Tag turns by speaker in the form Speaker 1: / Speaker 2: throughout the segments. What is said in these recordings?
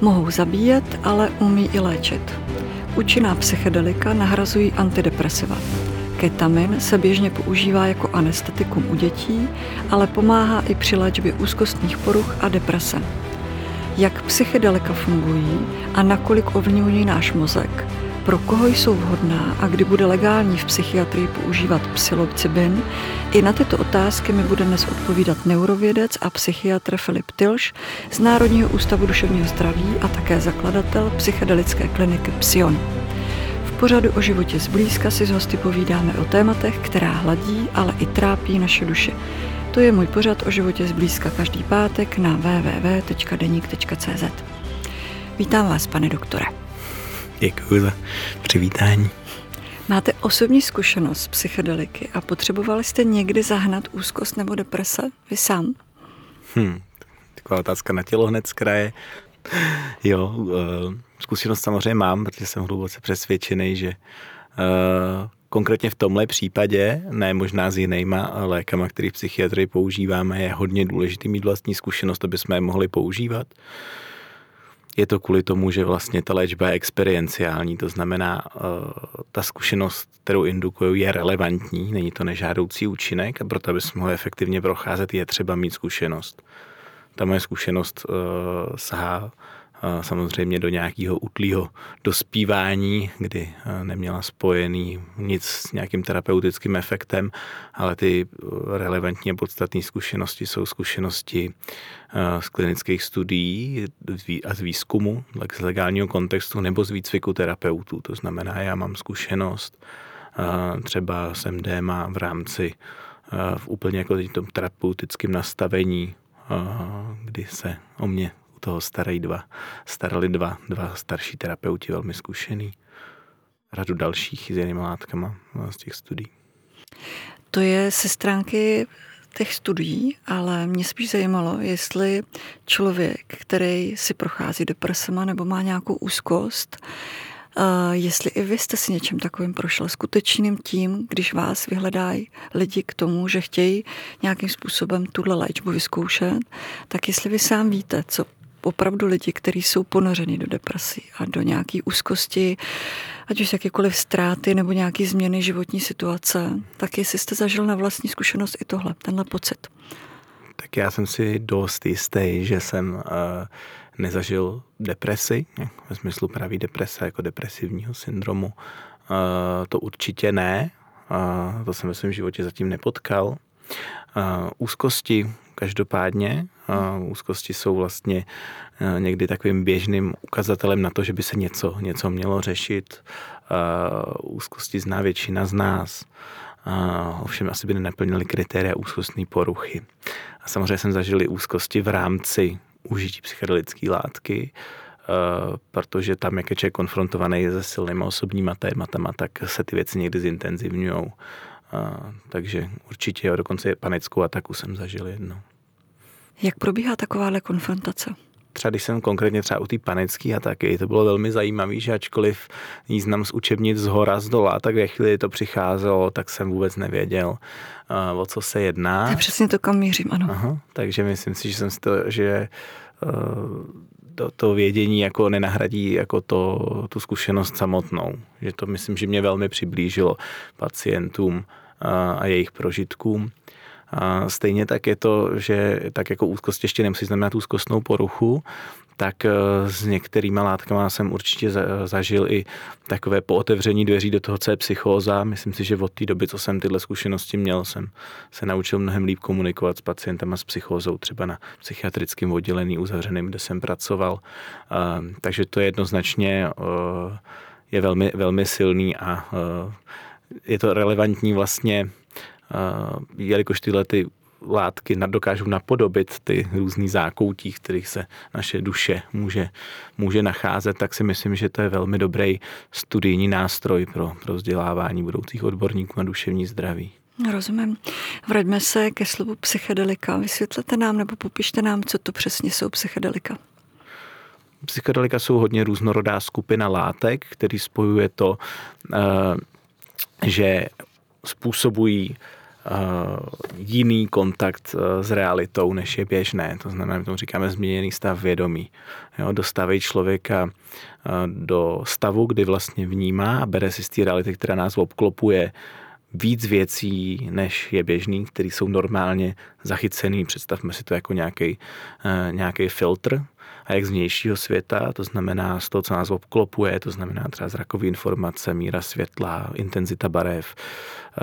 Speaker 1: Mohou zabíjet, ale umí i léčit. Účinná psychedelika nahrazují antidepresiva. Ketamin se běžně používá jako anestetikum u dětí, ale pomáhá i při léčbě úzkostných poruch a deprese. Jak psychedelika fungují a nakolik ovlivňují náš mozek, pro koho jsou vhodná a kdy bude legální v psychiatrii používat psilocybin, i na tyto otázky mi bude dnes odpovídat neurovědec a psychiatr Filip Tilš z Národního ústavu duševního zdraví a také zakladatel psychedelické kliniky Psion. V pořadu o životě zblízka si s hosty povídáme o tématech, která hladí, ale i trápí naše duše. To je můj pořad o životě zblízka každý pátek na www.denik.cz. Vítám vás, pane doktore.
Speaker 2: Děkuji za přivítání.
Speaker 1: Máte osobní zkušenost z psychedeliky a potřebovali jste někdy zahnat úzkost nebo deprese? Vy sám?
Speaker 2: Hmm, taková otázka na tělo hned z kraje. Jo, uh, zkušenost samozřejmě mám, protože jsem hluboce přesvědčený, že uh, konkrétně v tomhle případě, ne možná s jinýma lékama, který v psychiatrii používáme, je hodně důležitý mít vlastní zkušenost, aby jsme je mohli používat. Je to kvůli tomu, že vlastně ta léčba je experienciální, to znamená, eh, ta zkušenost, kterou indukují, je relevantní, není to nežádoucí účinek a proto, aby jsme mohli efektivně procházet, je třeba mít zkušenost. Ta moje zkušenost uh, sahá samozřejmě do nějakého utlého dospívání, kdy neměla spojený nic s nějakým terapeutickým efektem, ale ty relevantní a podstatné zkušenosti jsou zkušenosti z klinických studií a z výzkumu, z legálního kontextu nebo z výcviku terapeutů. To znamená, já mám zkušenost třeba s MDMA v rámci v úplně jako tom terapeutickém nastavení, kdy se o mě toho starají dva, starali dva, dva starší terapeuti, velmi zkušený. Radu dalších s jinými látkama no, z těch studií.
Speaker 1: To je se stránky těch studií, ale mě spíš zajímalo, jestli člověk, který si prochází depresema nebo má nějakou úzkost, jestli i vy jste si něčem takovým prošel, skutečným tím, když vás vyhledají lidi k tomu, že chtějí nějakým způsobem tuhle léčbu vyzkoušet, tak jestli vy sám víte, co opravdu lidi, kteří jsou ponořeni do depresí a do nějaké úzkosti, ať už jakékoliv ztráty nebo nějaké změny životní situace, tak jestli jste zažil na vlastní zkušenost i tohle, tenhle pocit.
Speaker 2: Tak já jsem si dost jistý, že jsem uh, nezažil depresi, ve smyslu pravý deprese jako depresivního syndromu. Uh, to určitě ne, uh, to jsem ve svém životě zatím nepotkal. Uh, úzkosti, Každopádně úzkosti jsou vlastně někdy takovým běžným ukazatelem na to, že by se něco, něco mělo řešit. Úzkosti zná většina z nás. Ovšem asi by nenaplnili kritéria úzkostné poruchy. A samozřejmě jsem zažil i úzkosti v rámci užití psychedelické látky, protože tam, jak je člověk konfrontovaný se silnými osobníma tématama, tak se ty věci někdy zintenzivňují. A, takže určitě jo, dokonce panickou ataku jsem zažil jednou.
Speaker 1: Jak probíhá takováhle konfrontace?
Speaker 2: třeba když jsem konkrétně třeba u té panické ataky, to bylo velmi zajímavé, že ačkoliv jí znám z učebnic z hora, z dola, tak ve chvíli to přicházelo, tak jsem vůbec nevěděl, uh, o co se jedná.
Speaker 1: To je přesně to, kam mířím, ano.
Speaker 2: Aha, takže myslím si, že jsem si to, že uh, to, to vědění jako nenahradí jako to, tu zkušenost samotnou. Že to myslím, že mě velmi přiblížilo pacientům a jejich prožitkům. A stejně tak je to, že tak jako úzkost ještě nemusí znamenat úzkostnou poruchu, tak eh, s některýma látkama jsem určitě zažil i takové pootevření dveří do toho, co je psychóza. Myslím si, že od té doby, co jsem tyhle zkušenosti měl, jsem se naučil mnohem líp komunikovat s pacientama s psychózou, třeba na psychiatrickém oddělení uzavřeném, kde jsem pracoval. Takže to je jednoznačně eh, je velmi, velmi silný a eh, je to relevantní vlastně jelikož tyhle ty látky dokážou napodobit ty různý zákoutí, v kterých se naše duše může, může nacházet, tak si myslím, že to je velmi dobrý studijní nástroj pro, pro vzdělávání budoucích odborníků na duševní zdraví.
Speaker 1: Rozumím. Vraťme se ke slovu psychedelika. Vysvětlete nám nebo popište nám, co to přesně jsou psychedelika.
Speaker 2: Psychedelika jsou hodně různorodá skupina látek, který spojuje to, eh, že způsobují jiný kontakt s realitou, než je běžné. To znamená, my tomu říkáme změněný stav vědomí. Jo, dostávají člověka do stavu, kdy vlastně vnímá a bere si z té reality, která nás obklopuje, víc věcí, než je běžný, které jsou normálně zachycený. Představme si to jako nějaký filtr, a jak z vnějšího světa, to znamená z toho, co nás obklopuje, to znamená třeba zrakové informace, míra světla, intenzita barev, eh,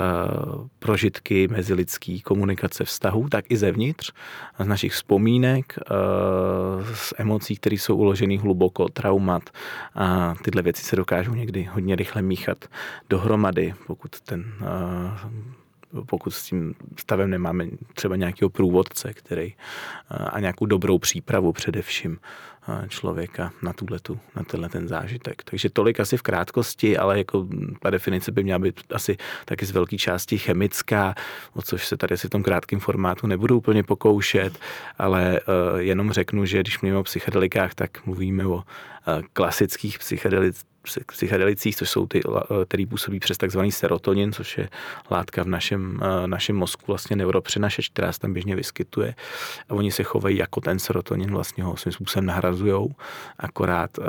Speaker 2: prožitky mezilidský, komunikace vztahů, tak i zevnitř, z našich vzpomínek, eh, z emocí, které jsou uloženy hluboko, traumat a tyhle věci se dokážou někdy hodně rychle míchat dohromady, pokud ten eh, pokud s tím stavem nemáme třeba nějakého průvodce, který a nějakou dobrou přípravu především člověka na tuhletu, na tenhle ten zážitek. Takže tolik asi v krátkosti, ale jako ta definice by měla být asi taky z velké části chemická, o což se tady asi v tom krátkém formátu nebudu úplně pokoušet, ale jenom řeknu, že když mluvíme o psychedelikách, tak mluvíme o klasických psychedelicích psychedelicích, což jsou ty, eh, který působí přes takzvaný serotonin, což je látka v našem, eh, našem mozku, vlastně neuropřenašeč, která se tam běžně vyskytuje. A oni se chovají jako ten serotonin, vlastně ho svým způsobem nahrazují, akorát uh,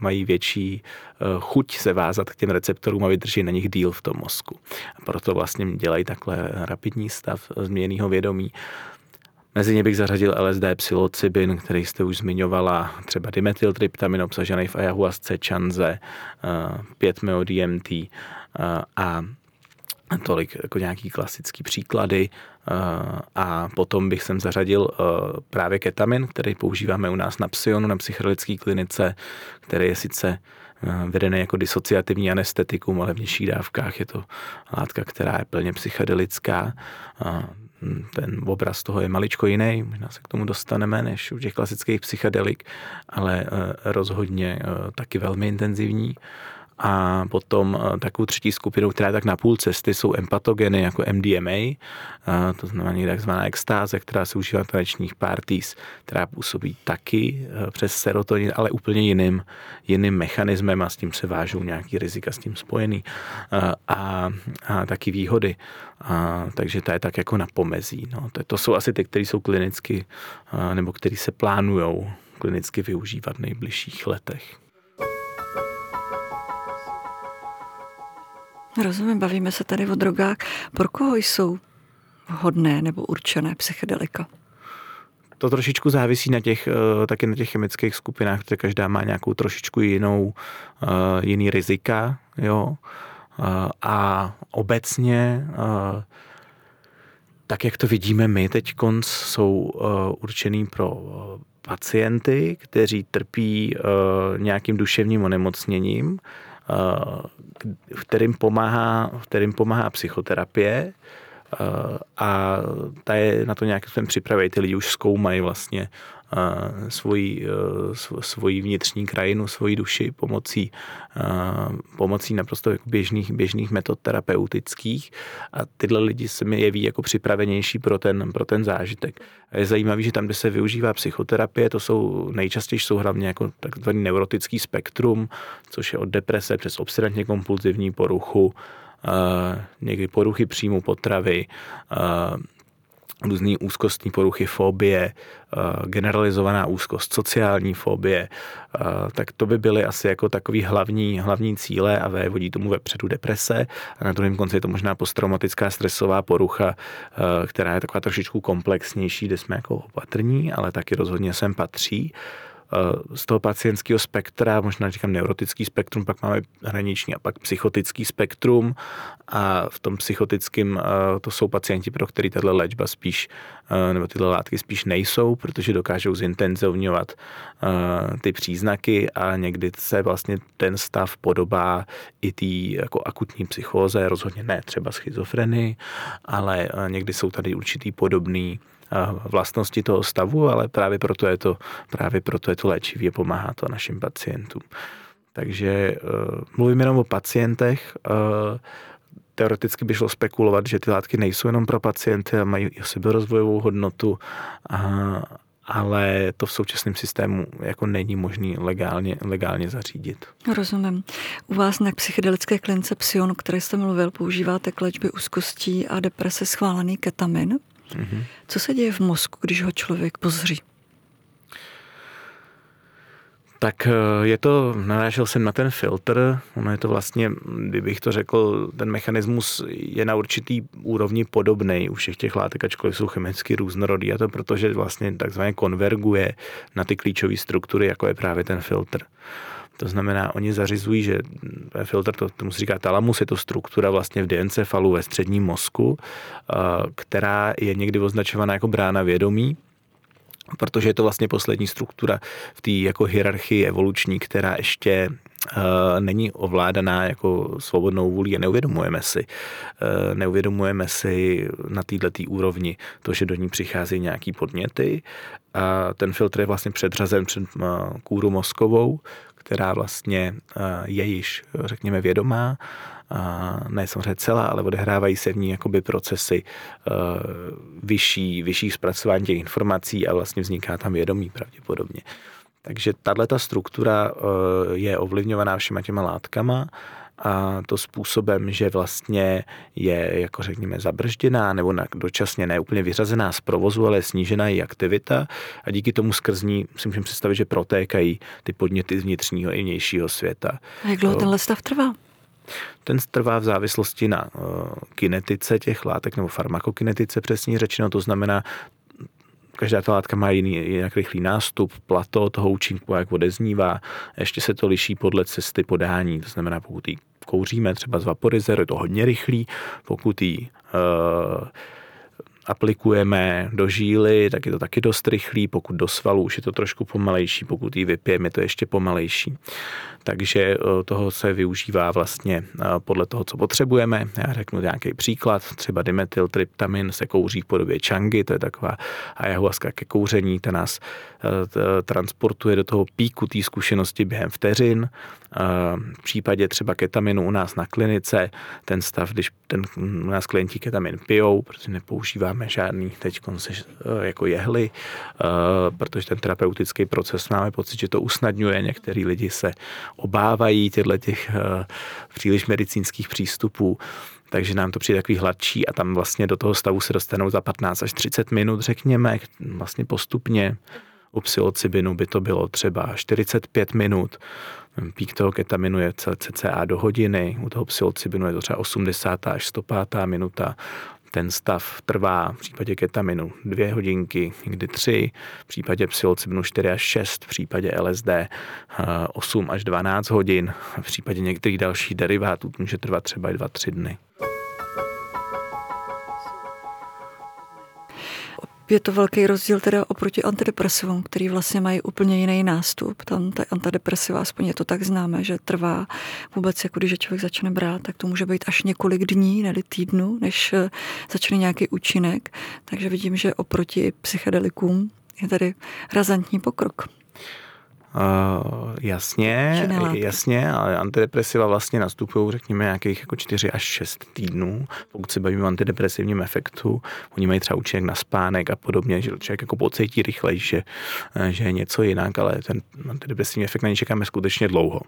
Speaker 2: mají větší uh, chuť se vázat k těm receptorům a vydrží na nich díl v tom mozku. A proto vlastně dělají takhle rapidní stav změněného vědomí. Mezi ně bych zařadil LSD, psilocybin, který jste už zmiňovala, třeba dimethyltryptamin obsažený v ayahuasce, čanze, 5-meo-DMT eh, eh, a tolik jako nějaký klasický příklady eh, a potom bych sem zařadil právě ketamin, který používáme u nás na psionu, na psychedelické klinice, který je sice vedený jako disociativní anestetikum, ale v nižších dávkách je to látka, která je plně psychedelická ten obraz toho je maličko jiný, možná se k tomu dostaneme, než u těch klasických psychedelik, ale eh, rozhodně eh, taky velmi intenzivní. A potom eh, takovou třetí skupinou, která je tak na půl cesty, jsou empatogeny jako MDMA, eh, to znamená takzvaná extáze, která se užívá v tanečních parties, která působí taky eh, přes serotonin, ale úplně jiným, jiným mechanismem a s tím se vážou nějaký rizika s tím spojený a, a taky výhody. A, takže to je tak jako na pomezí. No. To, to jsou asi ty, které jsou klinicky nebo které se plánují klinicky využívat v nejbližších letech.
Speaker 1: Rozumím, bavíme se tady o drogách. Pro koho jsou vhodné nebo určené psychedelika?
Speaker 2: To trošičku závisí na těch, eh, taky na těch chemických skupinách, protože každá má nějakou trošičku jinou, eh, jiný rizika, jo. Eh, a obecně tak, jak to vidíme my teď, jsou určený pro pacienty, kteří trpí nějakým duševním onemocněním, kterým pomáhá, kterým pomáhá psychoterapie a ta je na to nějakým způsobem připravejí. Ty lidi už zkoumají vlastně svoji, svoji vnitřní krajinu, svoji duši pomocí, pomocí naprosto jako běžných, běžných metod terapeutických a tyhle lidi se mi jeví jako připravenější pro ten, pro ten zážitek. A je zajímavé, že tam, kde se využívá psychoterapie, to jsou nejčastěji jsou hlavně jako takzvaný neurotický spektrum, což je od deprese přes obsedantně kompulzivní poruchu, někdy poruchy příjmu potravy, různé úzkostní poruchy, fobie, generalizovaná úzkost, sociální fobie, tak to by byly asi jako takový hlavní, hlavní cíle a vévodí tomu vepředu deprese. A na druhém konci je to možná posttraumatická stresová porucha, která je taková trošičku komplexnější, kde jsme jako opatrní, ale taky rozhodně sem patří z toho pacientského spektra, možná říkám neurotický spektrum, pak máme hraniční a pak psychotický spektrum. A v tom psychotickém to jsou pacienti, pro který tato léčba spíš, nebo tyhle látky spíš nejsou, protože dokážou zintenzivňovat ty příznaky a někdy se vlastně ten stav podobá i té jako akutní psychóze, rozhodně ne třeba schizofrenii, ale někdy jsou tady určitý podobný vlastnosti toho stavu, ale právě proto je to, právě proto je to léčivě, pomáhá to našim pacientům. Takže uh, mluvím jenom o pacientech. Uh, teoreticky by šlo spekulovat, že ty látky nejsou jenom pro pacienty a mají i seberozvojovou hodnotu ale to v současném systému jako není možný legálně, legálně zařídit.
Speaker 1: Rozumím. U vás na psychedelické klinice Psion, o které jste mluvil, používáte k léčbě úzkostí a deprese schválený ketamin. Mm-hmm. Co se děje v mozku, když ho člověk pozří?
Speaker 2: Tak eh, je to, narážel jsem na ten filtr, ono je to vlastně, kdybych to řekl, ten mechanismus je na určitý úrovni podobný u všech těch látek, ačkoliv jsou chemicky různorodý a to protože vlastně takzvaně konverguje na ty klíčové struktury, jako je právě ten filtr. To znamená, oni zařizují, že filtr, to, tomu se říká talamus, je to struktura vlastně v diencefalu ve středním mozku, eh, která je někdy označovaná jako brána vědomí, protože je to vlastně poslední struktura v té jako hierarchii evoluční, která ještě uh, není ovládaná jako svobodnou vůlí a neuvědomujeme si, neuvědomujeme si na této úrovni to, že do ní přichází nějaký podněty. A ten filtr je vlastně předřazen před kůru mozkovou, která vlastně uh, je již, řekněme, vědomá ne samozřejmě celá, ale odehrávají se v ní jakoby procesy uh, vyšší, vyšší zpracování těch informací a vlastně vzniká tam vědomí pravděpodobně. Takže tahle ta struktura uh, je ovlivňovaná všema těma látkama a to způsobem, že vlastně je, jako řekněme, zabržděná nebo na, dočasně neúplně vyřazená z provozu, ale snížená její aktivita a díky tomu skrz ní si můžeme představit, že protékají ty podněty z vnitřního i vnějšího světa.
Speaker 1: A jak dlouho tenhle stav trvá?
Speaker 2: Ten trvá v závislosti na uh, kinetice těch látek nebo farmakokinetice přesně řečeno, to znamená, každá ta látka má jiný, jinak rychlý nástup, plato toho účinku, jak odeznívá. Ještě se to liší podle cesty podání, to znamená, pokud ji kouříme třeba z vaporizeru, je to hodně rychlý, pokud ji uh, aplikujeme do žíly, tak je to taky dost rychlý, pokud do svalu už je to trošku pomalejší, pokud ji vypijeme, je to ještě pomalejší. Takže eh, toho se využívá vlastně eh, podle toho, co potřebujeme. Já řeknu nějaký příklad, třeba dimethyltryptamin se kouří v podobě čangy, to je taková ayahuasca ke kouření, ta nás eh, transportuje do toho píku té zkušenosti během vteřin. V případě třeba ketaminu u nás na klinice, ten stav, když ten, u nás klienti ketamin pijou, protože nepoužíváme žádný teď jako jehly, protože ten terapeutický proces máme pocit, že to usnadňuje. Některý lidi se obávají těchto těch příliš medicínských přístupů takže nám to přijde takový hladší a tam vlastně do toho stavu se dostanou za 15 až 30 minut, řekněme, vlastně postupně. U psilocybinu by to bylo třeba 45 minut, pík toho ketaminu je cca do hodiny, u toho psilocybinu je to třeba 80. až 105. minuta, ten stav trvá v případě ketaminu dvě hodinky, někdy tři, v případě psilocybinu 4 až 6, v případě LSD 8 až 12 hodin, v případě některých dalších derivátů může trvat třeba i 2-3 dny.
Speaker 1: Je to velký rozdíl teda oproti antidepresivům, který vlastně mají úplně jiný nástup. Tam ta antidepresiva, aspoň je to tak známe, že trvá vůbec, jako když člověk začne brát, tak to může být až několik dní, ne týdnů, než eh, začne nějaký účinek. Takže vidím, že oproti psychedelikům je tady razantní pokrok.
Speaker 2: Uh, jasně, jasně, ale antidepresiva vlastně nastupují, řekněme, nějakých jako 4 až 6 týdnů. Pokud se bavíme o antidepresivním efektu, oni mají třeba účinek na spánek a podobně, že člověk jako pocítí rychleji, že, že je něco jinak, ale ten antidepresivní efekt na něj čekáme skutečně dlouho.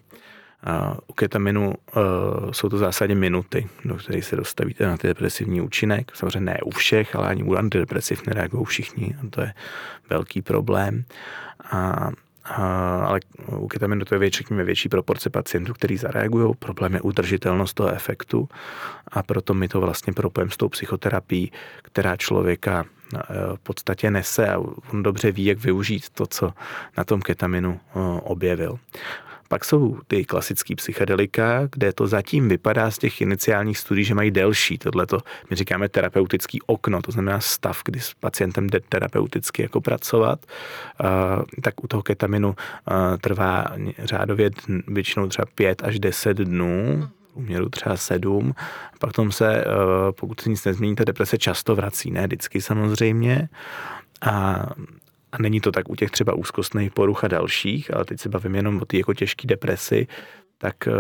Speaker 2: Uh, u ketaminu uh, jsou to v zásadě minuty, do kterých se dostaví ten antidepresivní účinek. Samozřejmě ne u všech, ale ani u antidepresiv nereagují všichni. A to je velký problém. A ale u ketaminu to je větší, větší proporce pacientů, kteří zareagují. Problém je udržitelnost toho efektu a proto my to vlastně propojeme s tou psychoterapií, která člověka e, v podstatě nese a on dobře ví, jak využít to, co na tom ketaminu e, objevil. Pak jsou ty klasické psychedelika, kde to zatím vypadá z těch iniciálních studií, že mají delší. Tohleto my říkáme terapeutický okno, to znamená stav, kdy s pacientem jde terapeuticky jako pracovat. Tak u toho ketaminu trvá řádově většinou třeba 5 až 10 dnů, uměru třeba sedm. Potom se, pokud se nic nezmění, ta deprese často vrací, ne vždycky samozřejmě. A a není to tak u těch třeba úzkostných poruch a dalších, ale teď se bavím jenom o té jako těžké depresi, tak eh,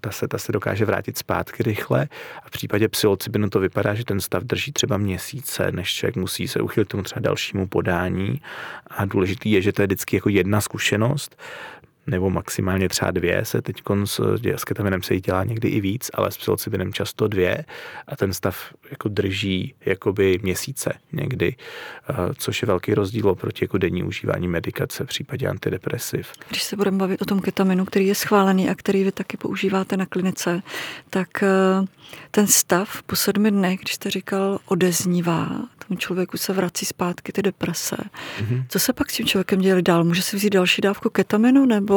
Speaker 2: ta se, ta se dokáže vrátit zpátky rychle. A v případě psilocybinu to vypadá, že ten stav drží třeba měsíce, než člověk musí se uchylit tomu třeba dalšímu podání. A důležitý je, že to je vždycky jako jedna zkušenost, nebo maximálně třeba dvě se teď s, ketaminem se jí dělá někdy i víc, ale s psilocybinem často dvě a ten stav jako drží jakoby měsíce někdy, což je velký rozdíl oproti jako denní užívání medikace v případě antidepresiv.
Speaker 1: Když se budeme bavit o tom ketaminu, který je schválený a který vy taky používáte na klinice, tak eh, ten stav po sedmi dnech, když jste říkal, odeznívá, tomu člověku se vrací zpátky ty deprese. Mm-hmm. Co se pak s tím člověkem dělá dál? Může si vzít další dávku ketaminu nebo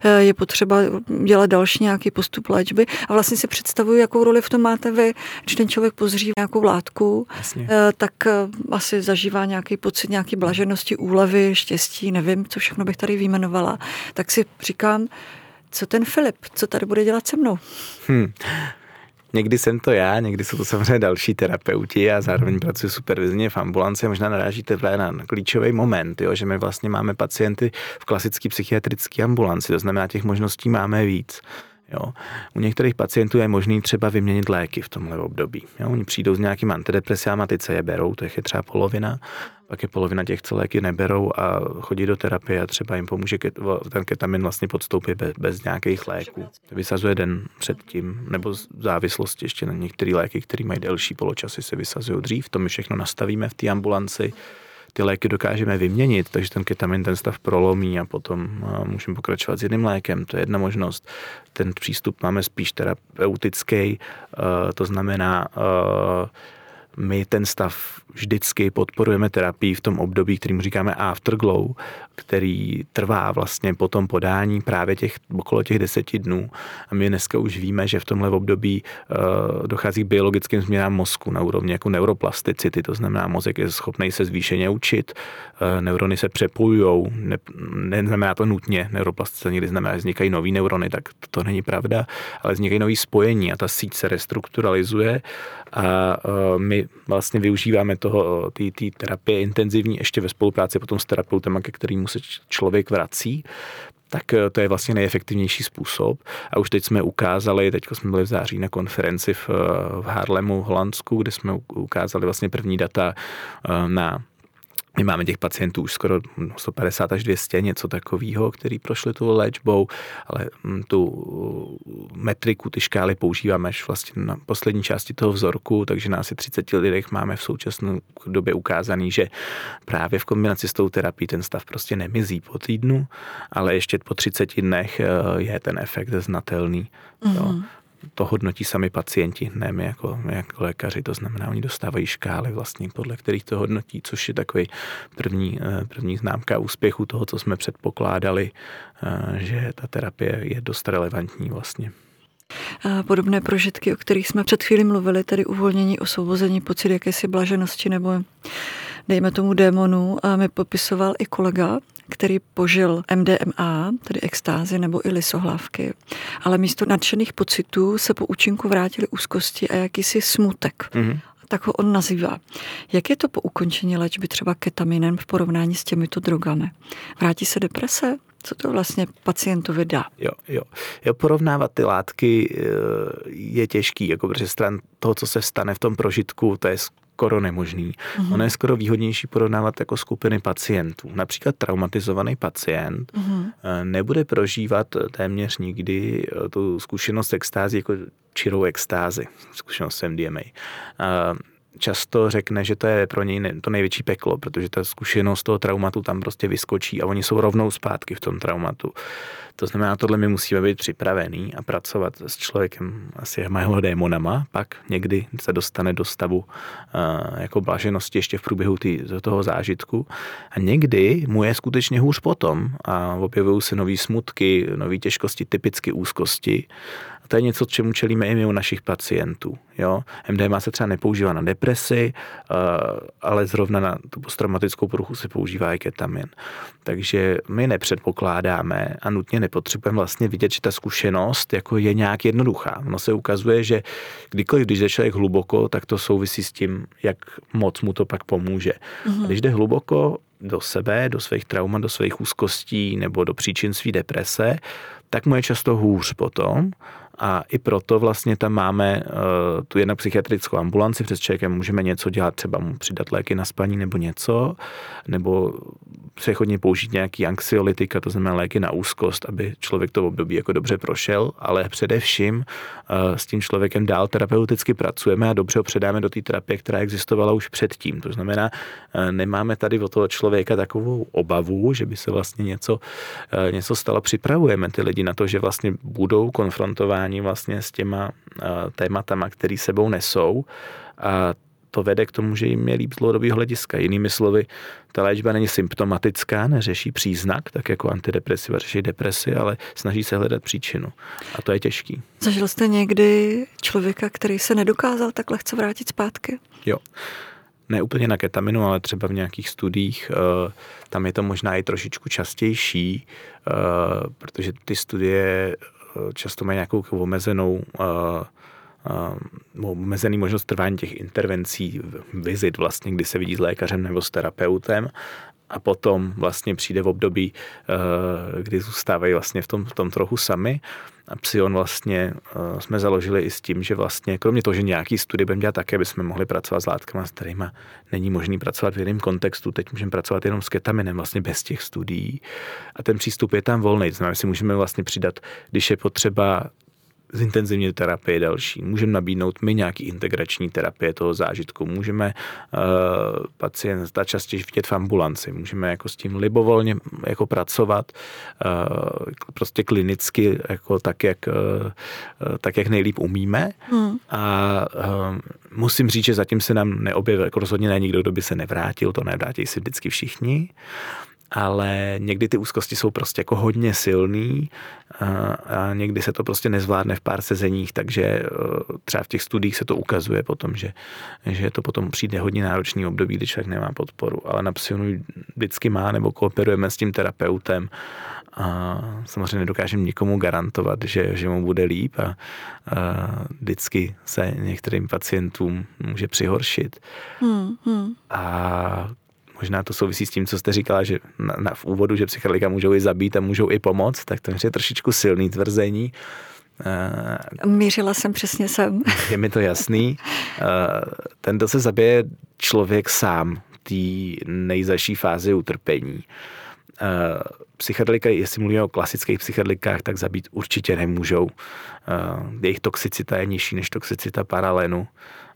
Speaker 1: eh, je potřeba dělat další nějaký postup léčby? A vlastně si představuju, jakou roli v tom máte vy, když ten člověk pozří nějakou látku, Jasně. Eh, tak eh, asi zažívá nějaký pocit nějaký blaženosti, úlevy, štěstí, nevím, co všechno bych tady vyjmenovala. Tak si říkám, co ten Filip, co tady bude dělat se mnou? Hmm.
Speaker 2: Někdy jsem to já, někdy jsou to samozřejmě další terapeuti a zároveň pracuji supervizně v ambulanci možná narážíte na klíčový moment, jo, že my vlastně máme pacienty v klasické psychiatrické ambulanci, to znamená, těch možností máme víc. Jo. U některých pacientů je možný třeba vyměnit léky v tomhle období. Jo. Oni přijdou s nějakým antidepresiama, ty se je berou, to je třeba polovina, pak je polovina těch, co léky neberou a chodí do terapie a třeba jim pomůže ten ketamin vlastně podstoupit bez, bez nějakých léků. Vysazuje den předtím, nebo závislosti ještě na některé léky, které mají delší poločasy, se vysazují dřív. To my všechno nastavíme v té ambulanci ty léky dokážeme vyměnit, takže ten ketamin ten stav prolomí a potom můžeme pokračovat s jiným lékem. To je jedna možnost. Ten přístup máme spíš terapeutický, to znamená, my ten stav vždycky podporujeme terapii v tom období, kterým říkáme afterglow, který trvá vlastně po tom podání právě těch okolo těch deseti dnů. A my dneska už víme, že v tomhle období uh, dochází k biologickým změnám mozku na úrovni jako neuroplasticity, to znamená, mozek je schopný se zvýšeně učit, uh, neurony se přepojují, ne, neznamená to nutně, neuroplasticita někdy znamená, že vznikají nový neurony, tak to, to není pravda, ale vznikají nový spojení a ta síť se restrukturalizuje a uh, my vlastně využíváme toho, té terapie intenzivní ještě ve spolupráci potom s terapeutem, ke kterému se člověk vrací, tak eh, to je vlastně nejefektivnější způsob. A už teď jsme ukázali, teď jsme byli v září na konferenci v, v Harlemu v Holandsku, kde jsme ukázali vlastně první data eh, na my máme těch pacientů už skoro 150 až 200, něco takového, který prošli tou léčbou, ale mm, tu metriku, ty škály používáme až vlastně na poslední části toho vzorku, takže na asi 30 lidech máme v současné době ukázaný, že právě v kombinaci s tou terapií ten stav prostě nemizí po týdnu, ale ještě po 30 dnech eh, je ten efekt znatelný. Mm-hmm to hodnotí sami pacienti, ne my jako, my jako lékaři, to znamená, oni dostávají škály vlastně, podle kterých to hodnotí, což je takový první, eh, první známka úspěchu toho, co jsme předpokládali, eh, že ta terapie je dost relevantní vlastně.
Speaker 1: Podobné prožitky, o kterých jsme před chvíli mluvili, tedy uvolnění, osvobození, pocit jakési blaženosti nebo dejme tomu démonů, a mi popisoval i kolega, který požil MDMA, tedy extázy nebo i lisohlávky, ale místo nadšených pocitů se po účinku vrátili úzkosti a jakýsi smutek. Mm-hmm tak ho on nazývá. Jak je to po ukončení léčby třeba ketaminem v porovnání s těmito drogami? Vrátí se deprese? Co to vlastně pacientovi dá?
Speaker 2: Jo, jo. jo porovnávat ty látky eh, je těžký, jako protože stran toho, co se stane v tom prožitku, to je skoro nemožný. Uh-huh. Ono je skoro výhodnější porovnávat jako skupiny pacientů. Například traumatizovaný pacient uh-huh. nebude prožívat téměř nikdy eh, tu zkušenost extázy jako čirou extázi, zkušenost MDMA často řekne, že to je pro něj to největší peklo, protože ta zkušenost toho traumatu tam prostě vyskočí a oni jsou rovnou zpátky v tom traumatu. To znamená, tohle my musíme být připravený a pracovat s člověkem asi jeho démonama, pak někdy se dostane do stavu uh, jako blaženosti ještě v průběhu tý, toho zážitku a někdy mu je skutečně hůř potom a objevují se nové smutky, nové těžkosti, typicky úzkosti a to je něco, čemu čelíme i my u našich pacientů. Jo? MDMA se třeba nepoužívá na depresi, eh, ale zrovna na tu posttraumatickou poruchu se používá i ketamin. Takže my nepředpokládáme a nutně nepotřebujeme vlastně vidět, že ta zkušenost jako je nějak jednoduchá. Ono se ukazuje, že kdykoliv, když jde člověk hluboko, tak to souvisí s tím, jak moc mu to pak pomůže. Mm-hmm. Když jde hluboko do sebe, do svých traumat, do svých úzkostí nebo do příčin své deprese, tak mu je často hůř potom a i proto vlastně tam máme uh, tu jednak psychiatrickou ambulanci, přes člověkem můžeme něco dělat, třeba mu přidat léky na spaní nebo něco, nebo přechodně použít nějaký anxiolitika, to znamená léky na úzkost, aby člověk to období jako dobře prošel, ale především uh, s tím člověkem dál terapeuticky pracujeme a dobře ho předáme do té terapie, která existovala už předtím. To znamená, uh, nemáme tady o toho člověka takovou obavu, že by se vlastně něco, uh, něco stalo. Připravujeme ty lidi na to, že vlastně budou konfrontováni vlastně s těma tématama, které sebou nesou a to vede k tomu, že jim je líp z dlouhodobého hlediska. Jinými slovy, ta léčba není symptomatická, neřeší příznak, tak jako antidepresiva řeší depresi, ale snaží se hledat příčinu. A to je těžký.
Speaker 1: Zažil jste někdy člověka, který se nedokázal tak lehce vrátit zpátky?
Speaker 2: Jo. Ne úplně na ketaminu, ale třeba v nějakých studiích. Eh, tam je to možná i trošičku častější, eh, protože ty studie často mají nějakou omezenou omezený možnost trvání těch intervencí, vizit vlastně, kdy se vidí s lékařem nebo s terapeutem a potom vlastně přijde v období, kdy zůstávají vlastně v tom, v tom trochu sami. A Psion vlastně jsme založili i s tím, že vlastně, kromě toho, že nějaký studie budeme dělat také, aby jsme mohli pracovat s látkami, s kterými není možný pracovat v jiném kontextu. Teď můžeme pracovat jenom s ketaminem, vlastně bez těch studií. A ten přístup je tam volný. Znamená, si můžeme vlastně přidat, když je potřeba zintenzivní terapie další. Můžeme nabídnout my nějaký integrační terapie toho zážitku. Můžeme uh, pacienta častěji vidět v ambulanci. Můžeme jako s tím libovolně jako pracovat uh, prostě klinicky jako tak, jak, uh, tak, jak nejlíp umíme. Hmm. A uh, musím říct, že zatím se nám neobjevil, jako rozhodně ne nikdo, kdo by se nevrátil, to nevrátí si vždycky všichni ale někdy ty úzkosti jsou prostě jako hodně silný a, a někdy se to prostě nezvládne v pár sezeních, takže e, třeba v těch studiích se to ukazuje potom, že, že to potom přijde hodně náročný období, kdy člověk nemá podporu, ale na psionu vždycky má nebo kooperujeme s tím terapeutem a samozřejmě nedokážeme nikomu garantovat, že, že mu bude líp a, a vždycky se některým pacientům může přihoršit. Hmm, hmm. A možná to souvisí s tím, co jste říkala, že na, na, v úvodu, že psychedelika můžou i zabít a můžou i pomoct, tak to je trošičku silný tvrzení.
Speaker 1: Uh, Mířila jsem přesně sem.
Speaker 2: Je mi to jasný. Uh, ten, kdo se zabije člověk sám, té nejzaší fázi utrpení. Uh, psychedelika, jestli mluvíme o klasických psychedelikách, tak zabít určitě nemůžou. Uh, jejich toxicita je nižší než toxicita paralenu.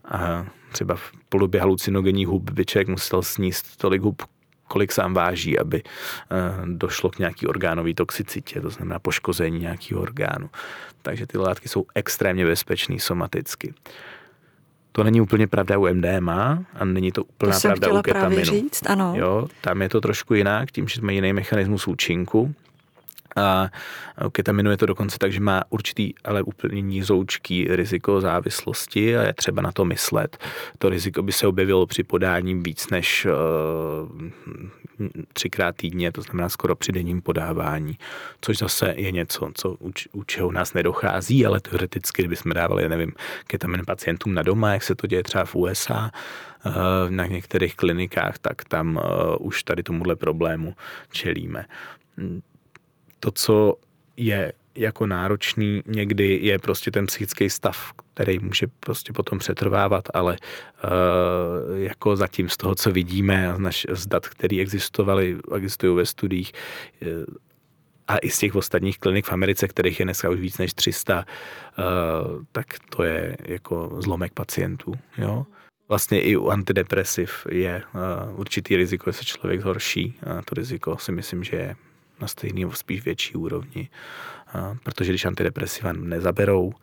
Speaker 2: A třeba v podobě halucinogenních hub by člověk musel sníst tolik hub, kolik sám váží, aby eh, došlo k nějaký orgánové toxicitě, to znamená poškození nějakého orgánu. Takže ty látky jsou extrémně bezpečné somaticky. To není úplně pravda u MDMA a není to úplná
Speaker 1: to
Speaker 2: pravda u ketaminu.
Speaker 1: Říct, ano.
Speaker 2: Jo, tam je to trošku jinak, tím, že jsme jiný mechanismus účinku. A u ketaminu je to dokonce tak, že má určitý, ale úplně nízoučký riziko závislosti a je třeba na to myslet. To riziko by se objevilo při podání víc než uh, třikrát týdně, to znamená skoro při denním podávání, což zase je něco, co u, u čeho nás nedochází, ale teoreticky, kdybychom dávali, nevím, ketamin pacientům na doma, jak se to děje třeba v USA, uh, na některých klinikách, tak tam uh, už tady tomuhle problému čelíme to, co je jako náročný někdy je prostě ten psychický stav, který může prostě potom přetrvávat, ale uh, jako zatím z toho, co vidíme a naš, z dat, které existovaly, existují ve studiích, uh, a i z těch ostatních klinik v Americe, kterých je dneska už víc než 300, uh, tak to je jako zlomek pacientů. Jo? Vlastně i u antidepresiv je uh, určitý riziko, že se člověk zhorší. A to riziko si myslím, že je na stejný nebo spíš větší úrovni. Protože když antidepresiva nezaberou,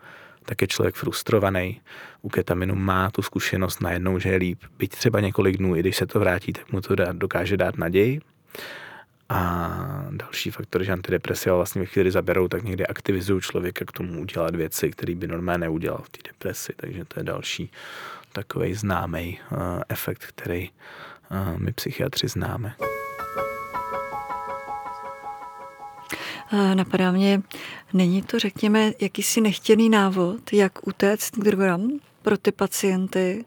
Speaker 2: tak je člověk frustrovaný. U ketaminu má tu zkušenost najednou, že je líp. Byť třeba několik dnů, i když se to vrátí, tak mu to dá, dokáže dát naději. A další faktor, že antidepresiva vlastně ve chvíli zaberou, tak někdy aktivizují člověka k tomu udělat věci, které by normálně neudělal v té depresi. Takže to je další takový známý uh, efekt, který uh, my psychiatři známe.
Speaker 1: Napadá mě, není to, řekněme, jakýsi nechtěný návod, jak utéct k drogám, pro ty pacienty,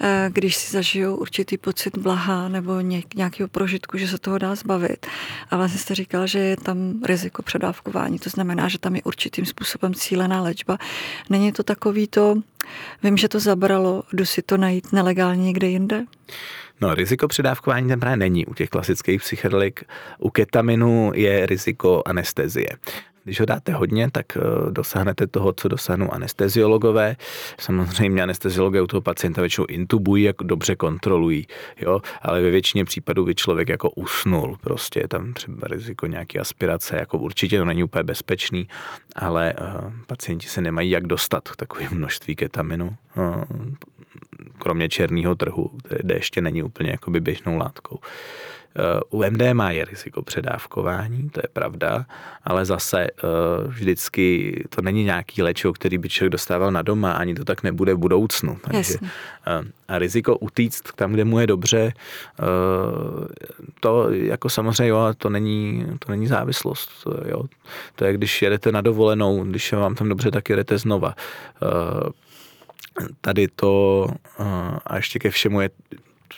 Speaker 1: eh, když si zažijou určitý pocit blaha nebo nějakého prožitku, že se toho dá zbavit. A vlastně jste říkal, že je tam riziko předávkování, to znamená, že tam je určitým způsobem cílená léčba. Není to takový to, vím, že to zabralo, jdu si to najít nelegálně někde jinde?
Speaker 2: No, riziko předávkování tam právě není u těch klasických psychedelik. U ketaminu je riziko anestezie. Když ho dáte hodně, tak eh, dosáhnete toho, co dosáhnou anesteziologové. Samozřejmě anesteziologové u toho pacienta většinou intubují, jak dobře kontrolují, jo? ale ve většině případů by člověk jako usnul. Prostě je tam třeba riziko nějaké aspirace, jako určitě to není úplně bezpečný, ale uh, pacienti se nemají jak dostat k takové množství ketaminu. Uh, kromě černého trhu, kde ještě není úplně jakoby běžnou látkou. U MDMA je riziko předávkování, to je pravda, ale zase eh, vždycky to není nějaký léčivo, který by člověk dostával na doma, ani to tak nebude v budoucnu. Takže, eh, a riziko utíct tam, kde mu je dobře, eh, to jako samozřejmě, jo, to není, to není závislost. Jo. To je, když jedete na dovolenou, když vám tam dobře, tak jedete znova tady to a ještě ke všemu je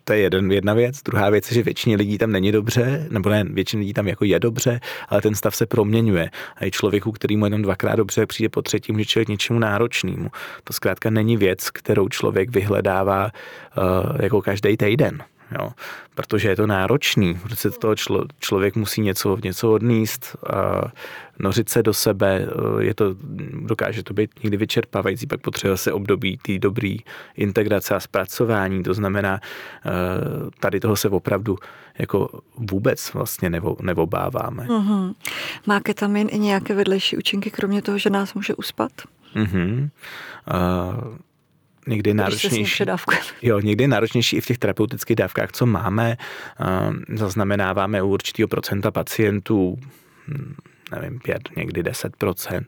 Speaker 2: to je jeden, jedna věc. Druhá věc je, že většině lidí tam není dobře, nebo ne, většině lidí tam jako je dobře, ale ten stav se proměňuje. A i člověku, který mu jenom dvakrát dobře přijde po třetí, může člověk něčemu náročnému. To zkrátka není věc, kterou člověk vyhledává uh, jako každý týden jo. protože je to náročný, protože to člo, člověk musí něco, něco odníst, a nořit se do sebe, je to, dokáže to být někdy vyčerpávající, pak potřebuje se období té dobrý integrace a zpracování, to znamená, eh, tady toho se opravdu jako vůbec vlastně nevo, nevobáváme.
Speaker 1: Mm-hmm. Má ketamin i nějaké vedlejší účinky, kromě toho, že nás může uspat? Mm-hmm.
Speaker 2: Uh, někdy náročnější. Jo, někdy náročnější i v těch terapeutických dávkách, co máme. Zaznamenáváme u určitého procenta pacientů, hm, nevím, 5, někdy 10%,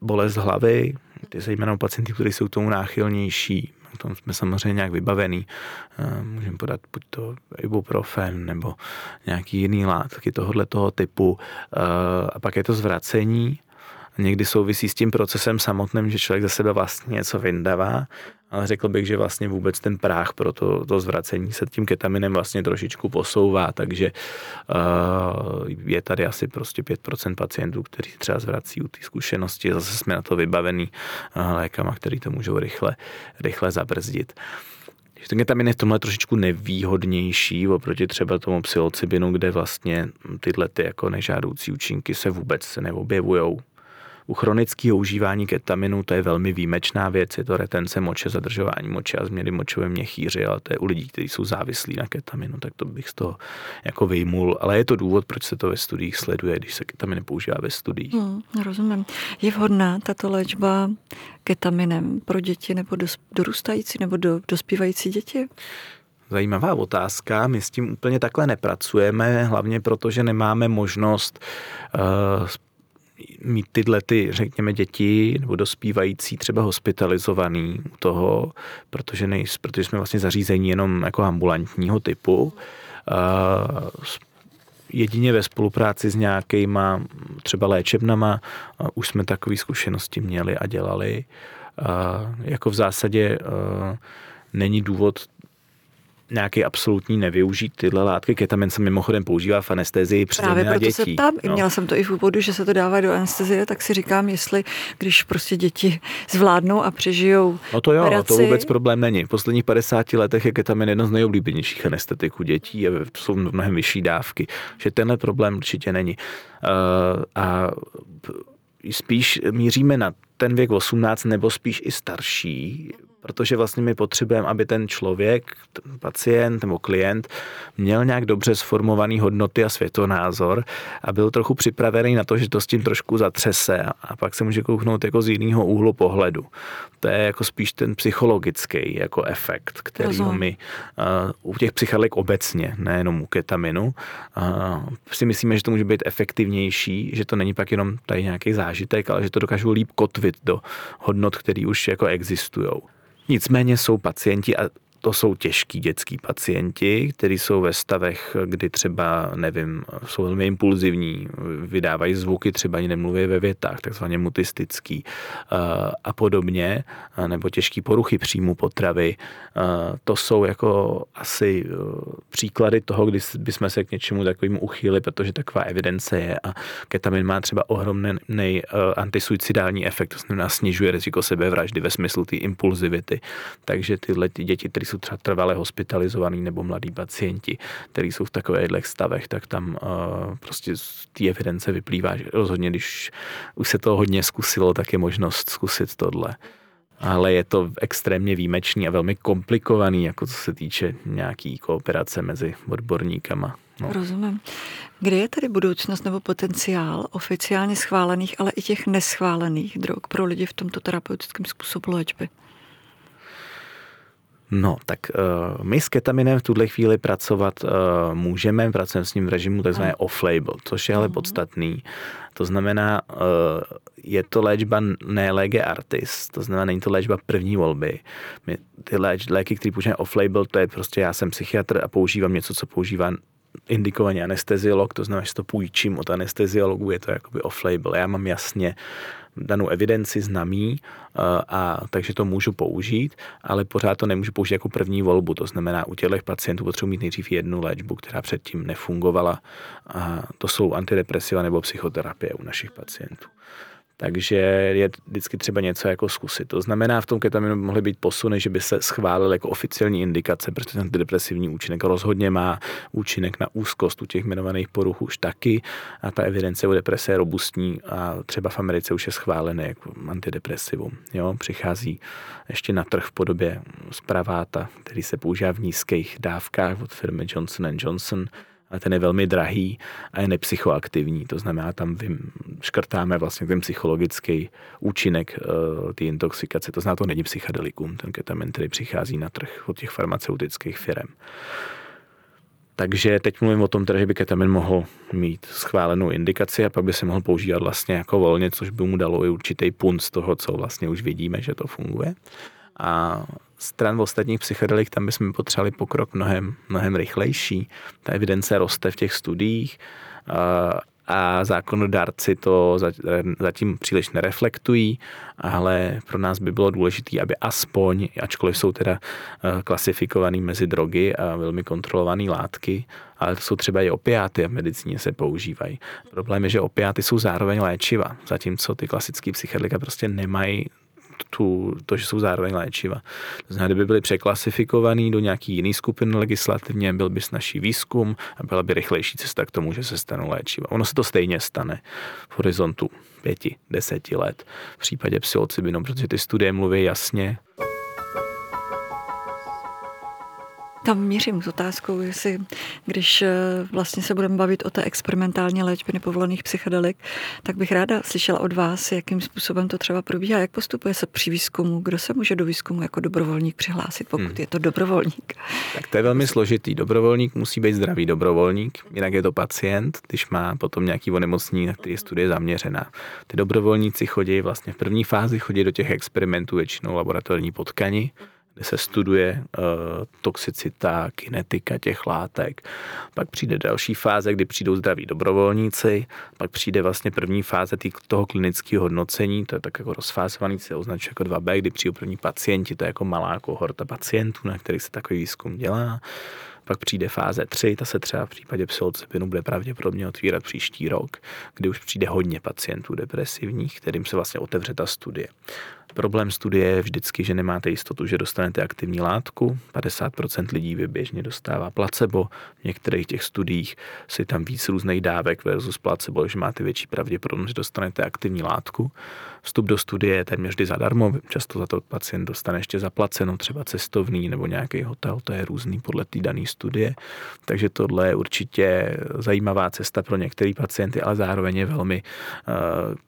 Speaker 2: bolest hlavy, ty zejména pacienty, kteří jsou k tomu náchylnější, k tomu jsme samozřejmě nějak vybavený. Můžeme podat buď to ibuprofen nebo nějaký jiný látky tohohle toho typu. A pak je to zvracení, někdy souvisí s tím procesem samotným, že člověk za sebe vlastně něco vyndává, ale řekl bych, že vlastně vůbec ten práh pro to, to zvracení se tím ketaminem vlastně trošičku posouvá, takže uh, je tady asi prostě 5% pacientů, kteří třeba zvrací u té zkušenosti, zase jsme na to vybavený uh, lékama, který to můžou rychle, rychle zabrzdit. Ten ketamin je v tomhle trošičku nevýhodnější oproti třeba tomu psilocybinu, kde vlastně tyhle ty jako nežádoucí účinky se vůbec neobjevují u chronického užívání ketaminu to je velmi výjimečná věc, je to retence moče, zadržování moče a změny močové měchýři, ale to je u lidí, kteří jsou závislí na ketaminu, tak to bych z toho jako vyjmul. Ale je to důvod, proč se to ve studiích sleduje, když se ketamin používá ve studiích. Hmm,
Speaker 1: rozumím. Je vhodná tato léčba ketaminem pro děti nebo dorůstající nebo do, dospívající děti?
Speaker 2: Zajímavá otázka. My s tím úplně takhle nepracujeme, hlavně proto, že nemáme možnost uh, mít tyhle ty, řekněme, děti nebo dospívající třeba hospitalizovaný u toho, protože, nejs, protože jsme vlastně zařízení jenom jako ambulantního typu. Jedině ve spolupráci s nějakýma třeba léčebnama už jsme takové zkušenosti měli a dělali. Jako v zásadě není důvod nějaký absolutní nevyužít tyhle látky. Ketamin se mimochodem používá v anestezii při
Speaker 1: Právě
Speaker 2: proto
Speaker 1: dětí.
Speaker 2: se
Speaker 1: ptám, no. měla jsem to i v úvodu, že se to dává do anestezie, tak si říkám, jestli když prostě děti zvládnou a přežijou
Speaker 2: No to jo,
Speaker 1: operaci.
Speaker 2: to vůbec problém není. V posledních 50 letech je ketamin jedno z nejoblíbenějších anestetiků dětí a to jsou mnohem vyšší dávky, že tenhle problém určitě není. Uh, a spíš míříme na ten věk 18 nebo spíš i starší, protože vlastně my potřebujeme, aby ten člověk, ten pacient nebo klient měl nějak dobře sformovaný hodnoty a světonázor a byl trochu připravený na to, že to s tím trošku zatřese a pak se může kouknout jako z jiného úhlu pohledu. To je jako spíš ten psychologický jako efekt, který my uh, u těch psychedelik obecně, nejenom u ketaminu, uh, si myslíme, že to může být efektivnější, že to není pak jenom tady nějaký zážitek, ale že to dokážou líp kotvit do hodnot, které už jako existují. Nicméně jsou pacienti a to jsou těžký dětský pacienti, kteří jsou ve stavech, kdy třeba, nevím, jsou velmi impulzivní, vydávají zvuky, třeba ani nemluví ve větách, takzvaně mutistický eh, a podobně, nebo těžký poruchy příjmu potravy. Eh, to jsou jako asi eh, příklady toho, kdy bychom se k něčemu takovému uchýli, protože taková evidence je a ketamin má třeba ohromný antisuicidální efekt, to znamená snižuje riziko sebevraždy ve smyslu té impulzivity. Takže tyhle ty děti, které jsou třeba trvale hospitalizovaný nebo mladí pacienti, kteří jsou v takových stavech, tak tam uh, prostě z té evidence vyplývá, že rozhodně, když už se to hodně zkusilo, tak je možnost zkusit tohle ale je to extrémně výjimečný a velmi komplikovaný, jako co se týče nějaký kooperace mezi odborníkama.
Speaker 1: No. Rozumím. Kde je tedy budoucnost nebo potenciál oficiálně schválených, ale i těch neschválených drog pro lidi v tomto terapeutickém způsobu léčby?
Speaker 2: No, tak uh, my s ketaminem v tuhle chvíli pracovat uh, můžeme, pracujeme s ním v režimu tzv. off-label, což je ale podstatný. To znamená, uh, je to léčba ne lege artis, to znamená, není to léčba první volby. My, ty léč, léky, které používáme off-label, to je prostě, já jsem psychiatr a používám něco, co používá indikovaný anesteziolog, to znamená, že to půjčím od anesteziologu, je to jakoby off-label. Já mám jasně danou evidenci znamí, eh, a takže to můžu použít, ale pořád to nemůžu použít jako první volbu. To znamená, u těchto pacientů potřebuji mít nejdřív jednu léčbu, která předtím nefungovala. A to jsou antidepresiva nebo psychoterapie u našich pacientů. Takže je vždycky třeba něco jako zkusit. To znamená, v tom ketaminu mohly být posuny, že by se schválil jako oficiální indikace, protože ten depresivní účinek rozhodně má účinek na úzkost u těch jmenovaných poruch už taky a ta evidence u deprese je robustní a třeba v Americe už je schválené jako antidepresivum. Jo, přichází ještě na trh v podobě zpraváta, který se používá v nízkých dávkách od firmy Johnson Johnson ale ten je velmi drahý a je nepsychoaktivní. To znamená, tam vím, škrtáme vlastně ten psychologický účinek uh, té intoxikace. To znamená, to není psychedelikum, ten ketamin, který přichází na trh od těch farmaceutických firm. Takže teď mluvím o tom, teda, že by ketamin mohl mít schválenou indikaci a pak by se mohl používat vlastně jako volně, což by mu dalo i určitý punt z toho, co vlastně už vidíme, že to funguje. A stran ostatních psychedelik, tam bychom potřebovali pokrok mnohem, mnohem rychlejší. Ta evidence roste v těch studiích a zákonodárci to zatím příliš nereflektují, ale pro nás by bylo důležité, aby aspoň, ačkoliv jsou teda klasifikovaný mezi drogy a velmi kontrolované látky, ale to jsou třeba i opiáty a v medicíně se používají. Problém je, že opiáty jsou zároveň léčiva, zatímco ty klasické psychedelika prostě nemají tu, to, že jsou zároveň léčiva. To znamená, kdyby byly překlasifikovaný do nějaký jiný skupiny legislativně, byl by snažší výzkum a byla by rychlejší cesta k tomu, že se stanou léčiva. Ono se to stejně stane v horizontu pěti, deseti let v případě psilocybinu, protože ty studie mluví jasně,
Speaker 1: tam mířím s otázkou, jestli když eh, vlastně se budeme bavit o té experimentální léčbě nepovolených psychedelik, tak bych ráda slyšela od vás, jakým způsobem to třeba probíhá, jak postupuje se při výzkumu, kdo se může do výzkumu jako dobrovolník přihlásit, pokud hmm. je to dobrovolník.
Speaker 2: Tak to je velmi složitý. Dobrovolník musí být zdravý dobrovolník, jinak je to pacient, když má potom nějaký onemocnění, na který je studie zaměřená. Ty dobrovolníci chodí vlastně v první fázi, chodí do těch experimentů většinou laboratorní potkani, kde se studuje uh, toxicita, kinetika těch látek. Pak přijde další fáze, kdy přijdou zdraví dobrovolníci, pak přijde vlastně první fáze toho klinického hodnocení, to je tak jako rozfázovaný, se označuje jako 2B, kdy přijdou první pacienti, to je jako malá kohorta pacientů, na kterých se takový výzkum dělá. Pak přijde fáze 3, ta se třeba v případě psilocybinu bude pravděpodobně otvírat příští rok, kdy už přijde hodně pacientů depresivních, kterým se vlastně otevře ta studie. Problém studie je vždycky, že nemáte jistotu, že dostanete aktivní látku. 50% lidí běžně dostává placebo. V některých těch studiích si tam víc různých dávek versus placebo, že máte větší pravděpodobnost, že dostanete aktivní látku. Vstup do studie je téměř vždy zadarmo, často za to pacient dostane ještě zaplaceno, třeba cestovný nebo nějaký hotel, to je různý podle té dané studie. Takže tohle je určitě zajímavá cesta pro některé pacienty, ale zároveň je velmi uh,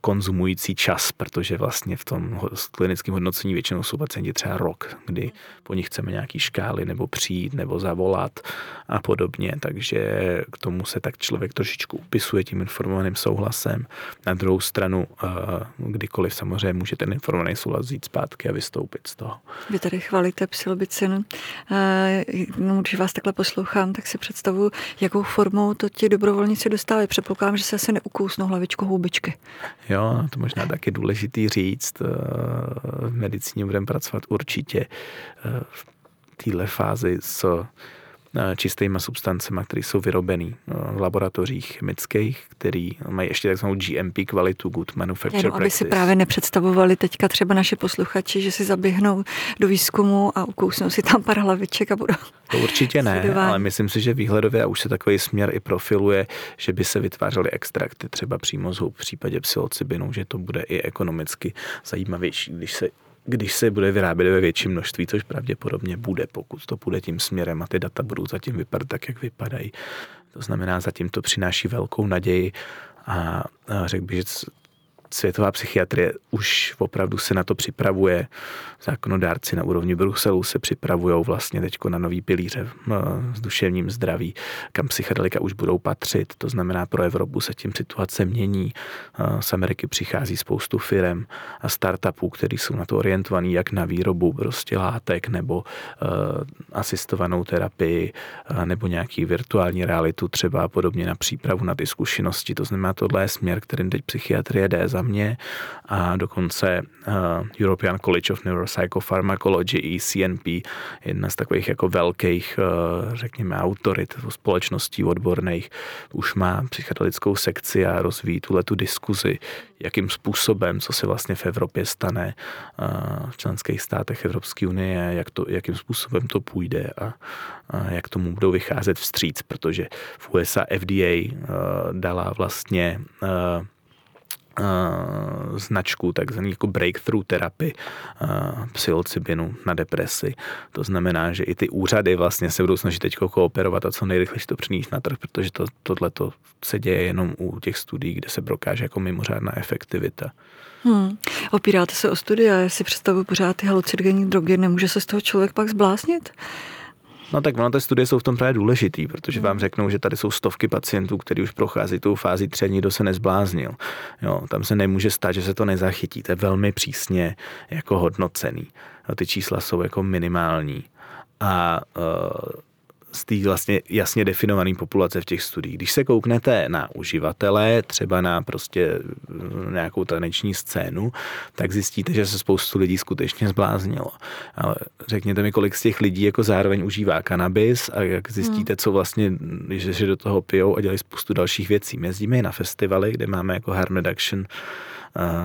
Speaker 2: konzumující čas, protože vlastně v tom klinickém hodnocení většinou jsou pacienti třeba rok, kdy po nich chceme nějaký škály nebo přijít nebo zavolat a podobně, takže k tomu se tak člověk trošičku upisuje tím informovaným souhlasem. Na druhou stranu, eh, kdykoliv samozřejmě může ten informovaný souhlas vzít zpátky a vystoupit z toho.
Speaker 1: Vy tady chvalíte psilobicin. Eh, no, když vás takhle poslouchám, tak si představuji, jakou formou to ti dobrovolníci dostávají. Předpokládám, že se asi neukousnou hlavičku houbičky.
Speaker 2: Jo, to možná taky důležitý říct. Eh, v medicíně budeme pracovat určitě v téhle fázi s Eh, čistýma substancemi, které jsou vyrobené eh, v laboratořích chemických, které mají ještě takzvanou GMP kvalitu, Good Manufacture Jenom,
Speaker 1: aby si právě nepředstavovali teďka třeba naše posluchači, že si zaběhnou do výzkumu a ukousnou si tam pár hlaviček a budou
Speaker 2: To určitě ne, sledování. ale myslím si, že výhledově už se takový směr i profiluje, že by se vytvářely extrakty třeba přímo z v případě psilocybinu, že to bude i ekonomicky zajímavější, když se když se bude vyrábět ve větším množství, což pravděpodobně bude, pokud to půjde tím směrem a ty data budou zatím vypadat tak, jak vypadají. To znamená, zatím to přináší velkou naději a řekl bych, že světová psychiatrie už opravdu se na to připravuje. Zákonodárci na úrovni Bruselu se připravují vlastně teď na nový pilíře s duševním zdraví, kam psychedelika už budou patřit. To znamená, pro Evropu se tím situace mění. Z Ameriky přichází spoustu firm a startupů, který jsou na to orientovaný jak na výrobu prostě látek nebo asistovanou terapii nebo nějaký virtuální realitu třeba podobně na přípravu na ty zkušenosti. To znamená, tohle je směr, kterým teď psychiatrie jde za mě a dokonce uh, European College of Neuropsychopharmacology, ECNP, jedna z takových jako velkých, uh, řekněme, autorit společností odborných, už má psychedelickou sekci a rozvíjí tuhle tu diskuzi, jakým způsobem, co se vlastně v Evropě stane uh, v členských státech Evropské unie, jak to, jakým způsobem to půjde a, a jak tomu budou vycházet vstříc, protože v USA FDA uh, dala vlastně uh, značku, takzvaný jako breakthrough terapii uh, psilocybinu na depresi. To znamená, že i ty úřady vlastně se budou snažit teď kooperovat a co nejrychleji to přinést na trh, protože to, tohle se děje jenom u těch studií, kde se prokáže jako mimořádná efektivita.
Speaker 1: Hmm. Opíráte se o studia, já si představuji pořád ty halucinogenní drogy, nemůže se z toho člověk pak zbláznit?
Speaker 2: No tak ono, ty studie jsou v tom právě důležitý, protože vám řeknou, že tady jsou stovky pacientů, kteří už prochází tou fázi tři, nikdo se nezbláznil. Jo, tam se nemůže stát, že se to nezachytí. To je velmi přísně jako hodnocený. No, ty čísla jsou jako minimální. A uh, z té vlastně jasně definované populace v těch studiích. Když se kouknete na uživatele, třeba na prostě mm, nějakou taneční scénu, tak zjistíte, že se spoustu lidí skutečně zbláznilo. Ale řekněte mi, kolik z těch lidí jako zároveň užívá kanabis a jak zjistíte, co vlastně, že do toho pijou a dělají spoustu dalších věcí. My jezdíme i na festivaly, kde máme jako harm reduction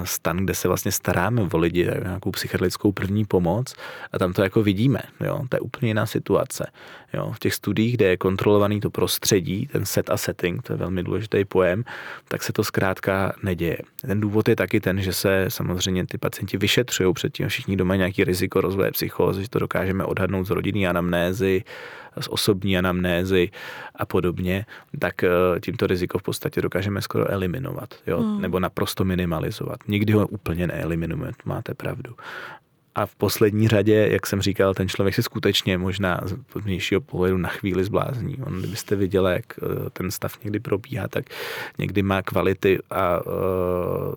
Speaker 2: stan, kde se vlastně staráme o lidi, nějakou psychedelickou první pomoc a tam to jako vidíme, jo, to je úplně jiná situace. Jo. V těch studiích, kde je kontrolovaný to prostředí, ten set a setting, to je velmi důležitý pojem, tak se to zkrátka neděje. Ten důvod je taky ten, že se samozřejmě ty pacienti vyšetřují předtím, všichni doma nějaký riziko rozvoje psychózy, že to dokážeme odhadnout z rodinné anamnézy, z osobní anamnézy a podobně, tak eh, tímto riziko v podstatě dokážeme skoro eliminovat, jo? Hmm. nebo naprosto minimalizovat. Nikdy ho úplně neeliminujeme, máte pravdu. A v poslední řadě, jak jsem říkal, ten člověk se skutečně možná z vnějšího pohledu na chvíli zblázní. On, kdybyste viděli, jak eh, ten stav někdy probíhá, tak někdy má kvality a uh,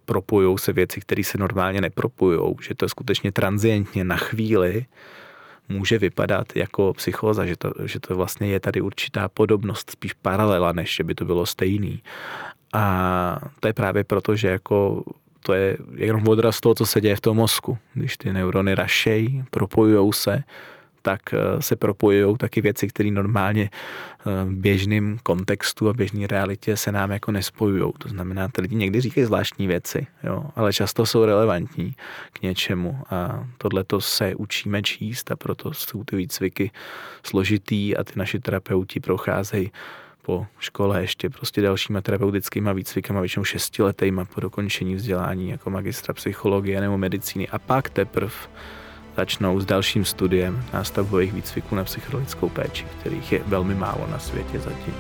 Speaker 2: propojou se věci, které se normálně nepropojou. Že to je skutečně transientně na chvíli může vypadat jako psychóza, že to, že to vlastně je tady určitá podobnost, spíš paralela, než že by to bylo stejný. A to je právě proto, že jako to je jenom odraz toho, co se děje v tom mozku. Když ty neurony rašejí, propojují se, tak eh, se propojují taky věci, které normálně eh, v běžném kontextu a běžné realitě se nám jako nespojují. To znamená, ty lidi někdy říkají zvláštní věci, jo, ale často jsou relevantní k něčemu a tohle to se učíme číst a proto jsou ty výcviky složitý a ty naši terapeuti procházejí po škole ještě prostě dalšíma terapeutickými výcvikama, většinou šestiletýma po dokončení vzdělání jako magistra psychologie nebo medicíny a pak teprve začnou s dalším studiem nástavbových výcviků na psychodelickou péči, kterých je velmi málo na světě zatím.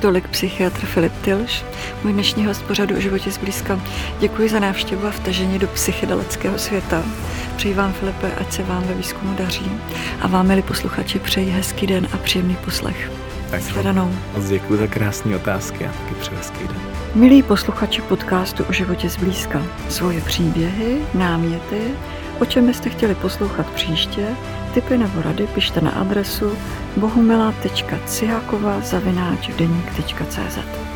Speaker 1: Tolik psychiatr Filip Tilš, můj dnešní host pořadu o životě zblízka. Děkuji za návštěvu a vtažení do psychedelického světa. Přeji vám, Filipe, ať se vám ve výzkumu daří. A vám, milí posluchači, přeji hezký den a příjemný poslech.
Speaker 2: Tak
Speaker 1: Shledanou.
Speaker 2: Moc děkuji za krásné otázky a taky přeji hezký den.
Speaker 1: Milí posluchači podcastu o životě zblízka, svoje příběhy, náměty, o čem byste chtěli poslouchat příště, tipy nebo rady pište na adresu bohumila.cihakova zavináč deník.cz.